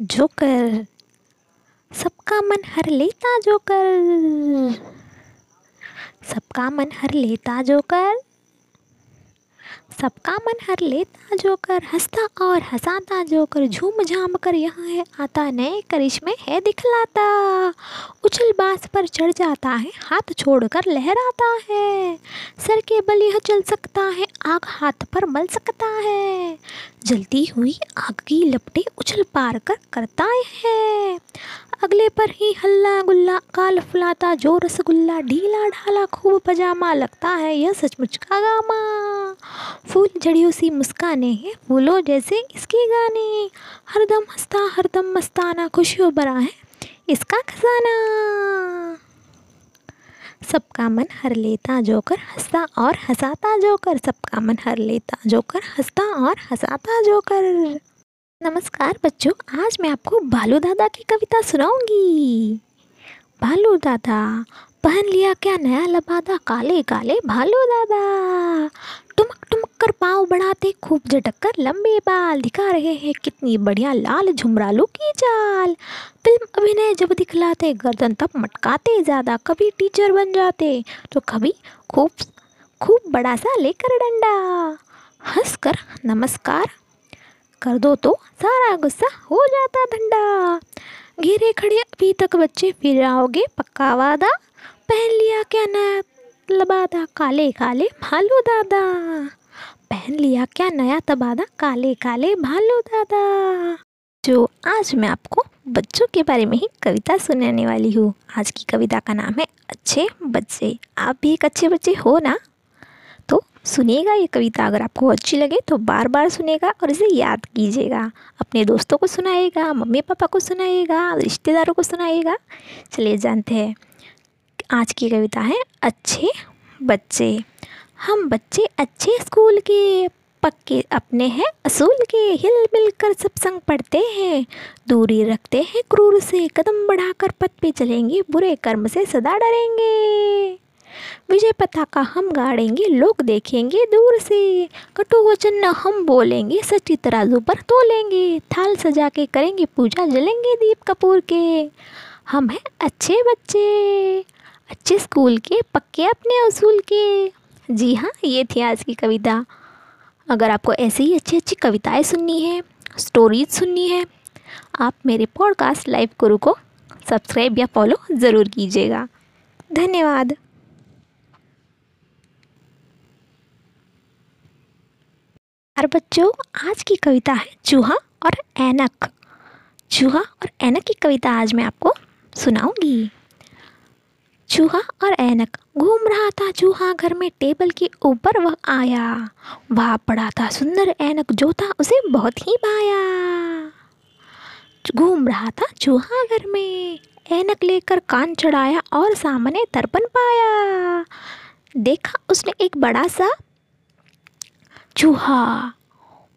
Joker. सबका मन हर लेता जोकर। सबका मन हर लेता जोकर। सबका मन हर लेता जोकर, हंसता और हंसाता जोकर झूम झाम कर यहाँ है आता, नए करिश्मे है दिखलाता। उछल बास पर चढ़ जाता है, हाथ छोड़कर लहराता है। सर के बल यह चल सकता है, आग हाथ पर मल सकता है। जलती हुई आग की लपटे उछल पार कर करता है। अगले पर ही हल्ला गुल्ला, काल फुलाता, जो रसगुल्ला ढीला ढाला, खूब पजामा लगता है, यह सचमुच का गामा। फूल जड़ियों सी मुस्काने हैं, फूलों जैसे इसके गाने। हरदम हंसता हरदम मस्ताना, खुशियों भरा है इसका खजाना। सबका मन हर लेता, जोकर हंसता और हंसाता जोकर। सबका मन हर लेता, जोकर हंसता और हंसाता जोकर। नमस्कार बच्चों, आज मैं आपको भालू दादा की कविता सुनाऊँगी। भालू दादा, पहन लिया क्या नया लबादा? काले काले भालू दादा। टुमक टुमक कर पाँव बढ़ाते, खूब झटक कर लंबे बाल। दिखा रहे हैं कितनी बढ़िया लाल झुमरालू की चाल फ़िल्म अभिनय जब दिखलाते, गर्दन तब मटकाते ज़्यादा। कभी टीचर बन जाते तो कभी खूब खूब बड़ा सा लेकर डंडा। हंस कर नमस्कार कर दो तो सारा गुस्सा हो जाता ठंडा घेरे खड़े अभी तक बच्चे फिर आओगे पक्का वादा। पहन लिया क्या नया लबादा काले काले भालू दादा। पहन लिया क्या नया तबादा? काले काले भालू दादा। जो आज मैं आपको बच्चों के बारे में ही कविता सुनाने वाली हूँ। आज की कविता का नाम है अच्छे बच्चे। आप भी एक अच्छे बच्चे हो ना? सुनिएगा ये कविता अगर आपको अच्छी लगे तो बार बार सुनेगा और इसे याद कीजिएगा। अपने दोस्तों को सुनाइएगा मम्मी पापा को सुनाइएगा, रिश्तेदारों को सुनाइएगा। चलिए जानते हैं, आज की कविता है, अच्छे बच्चे। हम बच्चे अच्छे स्कूल के, पक्के अपने हैं, असूल के हिल मिल कर सब संग पढ़ते हैं। दूरी रखते हैं क्रूर से, कदम बढ़ाकर पथ पे चलेंगे, बुरे कर्म से सदा डरेंगे। विजय पताका हम गाड़ेंगे, लोग देखेंगे, दूर से। कटु वचन न हम बोलेंगे, सच्ची तराजू पर तोलेंगे। थाल सजा के करेंगे पूजा, जलेंगे दीप कपूर के। हम हैं अच्छे बच्चे, अच्छे स्कूल के, पक्के अपने उसूल के। जी हाँ ये थी आज की कविता। अगर आपको ऐसे ही अच्छी अच्छी कविताएँ सुननी है स्टोरीज सुननी है, आप मेरे पॉडकास्ट लाइव गुरु को सब्सक्राइब या फॉलो ज़रूर कीजिएगा। धन्यवाद। और बच्चों, आज की कविता है चूहा और ऐनक। चूहा और ऐनक की कविता आज मैं आपको सुनाऊँगी। चूहा और ऐनक घूम रहा था, चूहा घर में टेबल के ऊपर वह आया। वह पड़ा था सुंदर ऐनक जो था उसे बहुत ही भाया। घूम रहा था चूहा घर में, ऐनक लेकर कान चढ़ाया और सामने दर्पण पाया। देखा उसने एक बड़ा सा चूहा।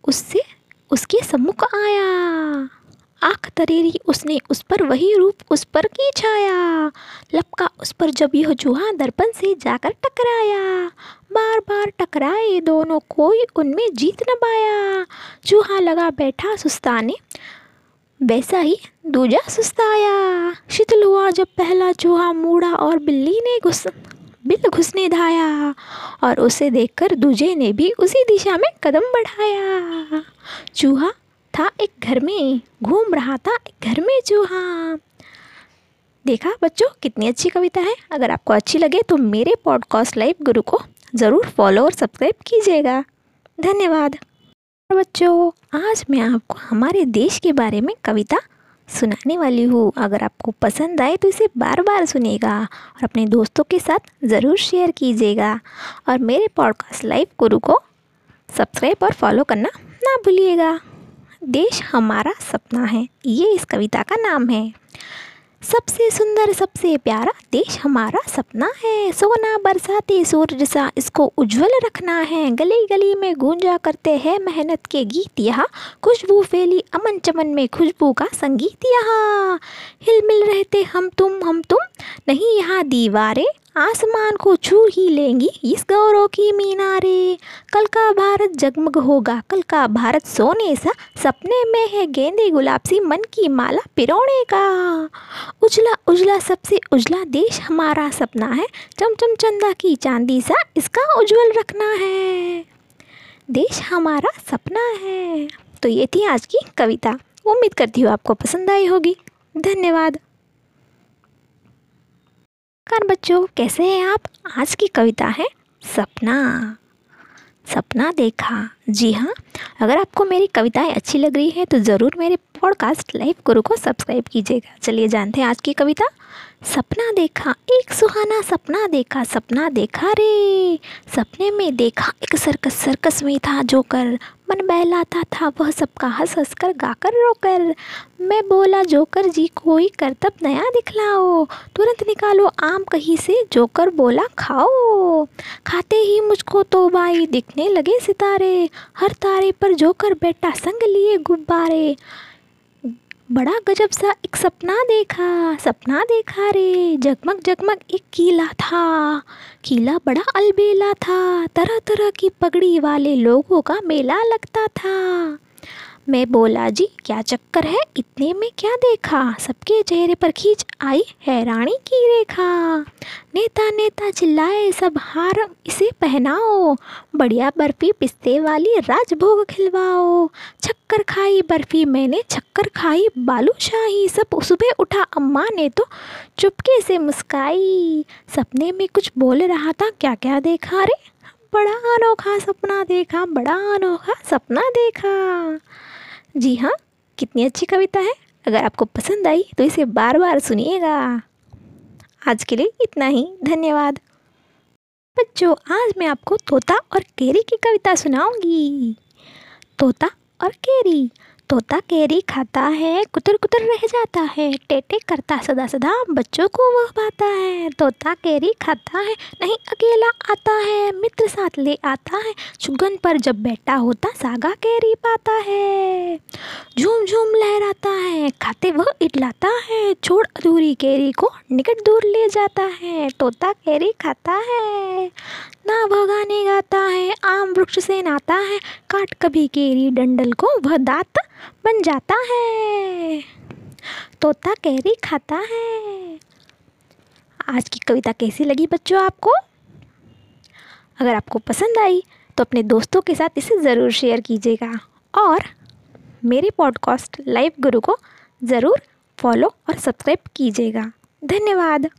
उससे उसके सम्मुख आया। आँख तरेरी उसने उस पर वही रूप उस पर की छाया। लपका उस पर जब यह चूहा दर्पण से जाकर टकराया। बार बार टकराए दोनों कोई उनमें जीत न पाया। चूहा लगा बैठा सुस्ताने, वैसा ही दूजा सुस्ताया। शीतल हुआ जब पहला चूहा मूड़ा और बिल्ली ने घुस बिल घुसने धाया और उसे देखकर दूजे ने भी उसी दिशा में कदम बढ़ाया। चूहा था एक घर में, घूम रहा था एक घर में चूहा। देखा, बच्चों, कितनी अच्छी कविता है। अगर आपको अच्छी लगे तो मेरे पॉडकास्ट लाइव गुरु को ज़रूर फॉलो और सब्सक्राइब कीजिएगा। धन्यवाद। बच्चों, आज मैं आपको हमारे देश के बारे में कविता सुनाने वाली हूँ। अगर आपको पसंद आए तो इसे बार बार सुनेगा और अपने दोस्तों के साथ ज़रूर शेयर कीजिएगा। और मेरे पॉडकास्ट लाइव गुरु को सब्सक्राइब और फॉलो करना ना भूलिएगा। देश हमारा सपना है। ये इस कविता का नाम है। सबसे सुंदर, सबसे प्यारा देश हमारा सपना है। सोना, बरसाती सूरज सा इसको उज्जवल रखना है। गली गली में गूंजा करते हैं मेहनत के गीत यहाँ। खुशबू फैली अमन चमन में खुशबू का संगीत यहाँ। हिल मिल रहते हम तुम हम तुम। नहीं यहाँ दीवारें आसमान को छू ही लेंगी इस गौरव की मीनारे। कल का भारत जगमग होगा, कल का भारत सोने सा सपने में है गेंदे गुलाब सी मन की माला पिरोने का। उजला उजला सबसे उजला देश हमारा सपना है, चमचम चंदा की चांदी सा इसका उज्जवल रखना है। देश हमारा सपना है। तो ये थी आज की कविता। उम्मीद करती हूँ आपको पसंद आई होगी। धन्यवाद। नमस्कार बच्चों, कैसे हैं आप? आज की कविता है सपना। सपना देखा। जी हाँ अगर आपको मेरी कविताएँ अच्छी लग रही है तो ज़रूर मेरे पॉडकास्ट लाइव गुरु को सब्सक्राइब कीजिएगा। चलिए जानते हैं आज की कविता। सपना देखा, एक सुहाना सपना देखा सपना देखा रे। सपने में देखा, एक सर्कस सर्कस में था जोकर। मन बहलाता था, वह सबका हंस हंस कर गाकर रोकर। मैं बोला, जोकर जी, कोई करतब नया दिखलाओ। तुरंत निकालो आम कहीं से, जोकर बोला, खाओ। खाते ही मुझको तो भाई दिखने लगे सितारे। हर तारे पर जोकर बैठा, संग लिए गुब्बारे। बड़ा गजब सा एक सपना देखा सपना देखा रे। जगमग जगमग एक किला था। किला बड़ा अलबेला था। तरह तरह की पगड़ी वाले लोगों का मेला लगता था। मैं बोला, जी, क्या चक्कर है? इतने में क्या देखा? सबके चेहरे पर खींच आई हैरानी की रेखा। नेता नेता चिल्लाए, सब हार इसे पहनाओ। बढ़िया बर्फ़ी पिस्ते वाली राजभोग खिलवाओ। छक्कर खाई बर्फ़ी मैंने छक्कर खाई बालूशाही। सब सुबह उठा, अम्मा ने तो चुपके से मुस्काई। सपने में कुछ बोल रहा था क्या क्या देखा रे? बड़ा अनोखा सपना देखा, बड़ा अनोखा सपना देखा। जी हाँ कितनी अच्छी कविता है। अगर आपको पसंद आई तो इसे बार बार सुनिएगा। आज के लिए इतना ही। धन्यवाद। बच्चों, आज मैं आपको तोता और केरी की कविता सुनाऊँगी। तोता और केरी। तोता केरी खाता है कुतर कुतर रह जाता है, टेटे करता सदा सदा बच्चों को वह पाता है। तोता केरी खाता है, नहीं अकेला आता है, मित्र साथ ले आता है चुगन पर जब बैठा होता सागा केरी पाता है। झूम झूम लहराता है खाते वह इटलाता है। छोड़ अधूरी कैरी को निकट दूर ले जाता है। तोता कैरी खाता है। ना वह गाने गाता है, आम वृक्ष से नाता है। काट कभी केरी डंडल को, वह दात बन जाता है। तोता कैरी खाता है। आज की कविता कैसी लगी बच्चों आपको? अगर आपको पसंद आई तो अपने दोस्तों के साथ इसे ज़रूर शेयर कीजिएगा। और मेरे पॉडकास्ट लाइव गुरु को ज़रूर फॉलो और सब्सक्राइब कीजिएगा। धन्यवाद।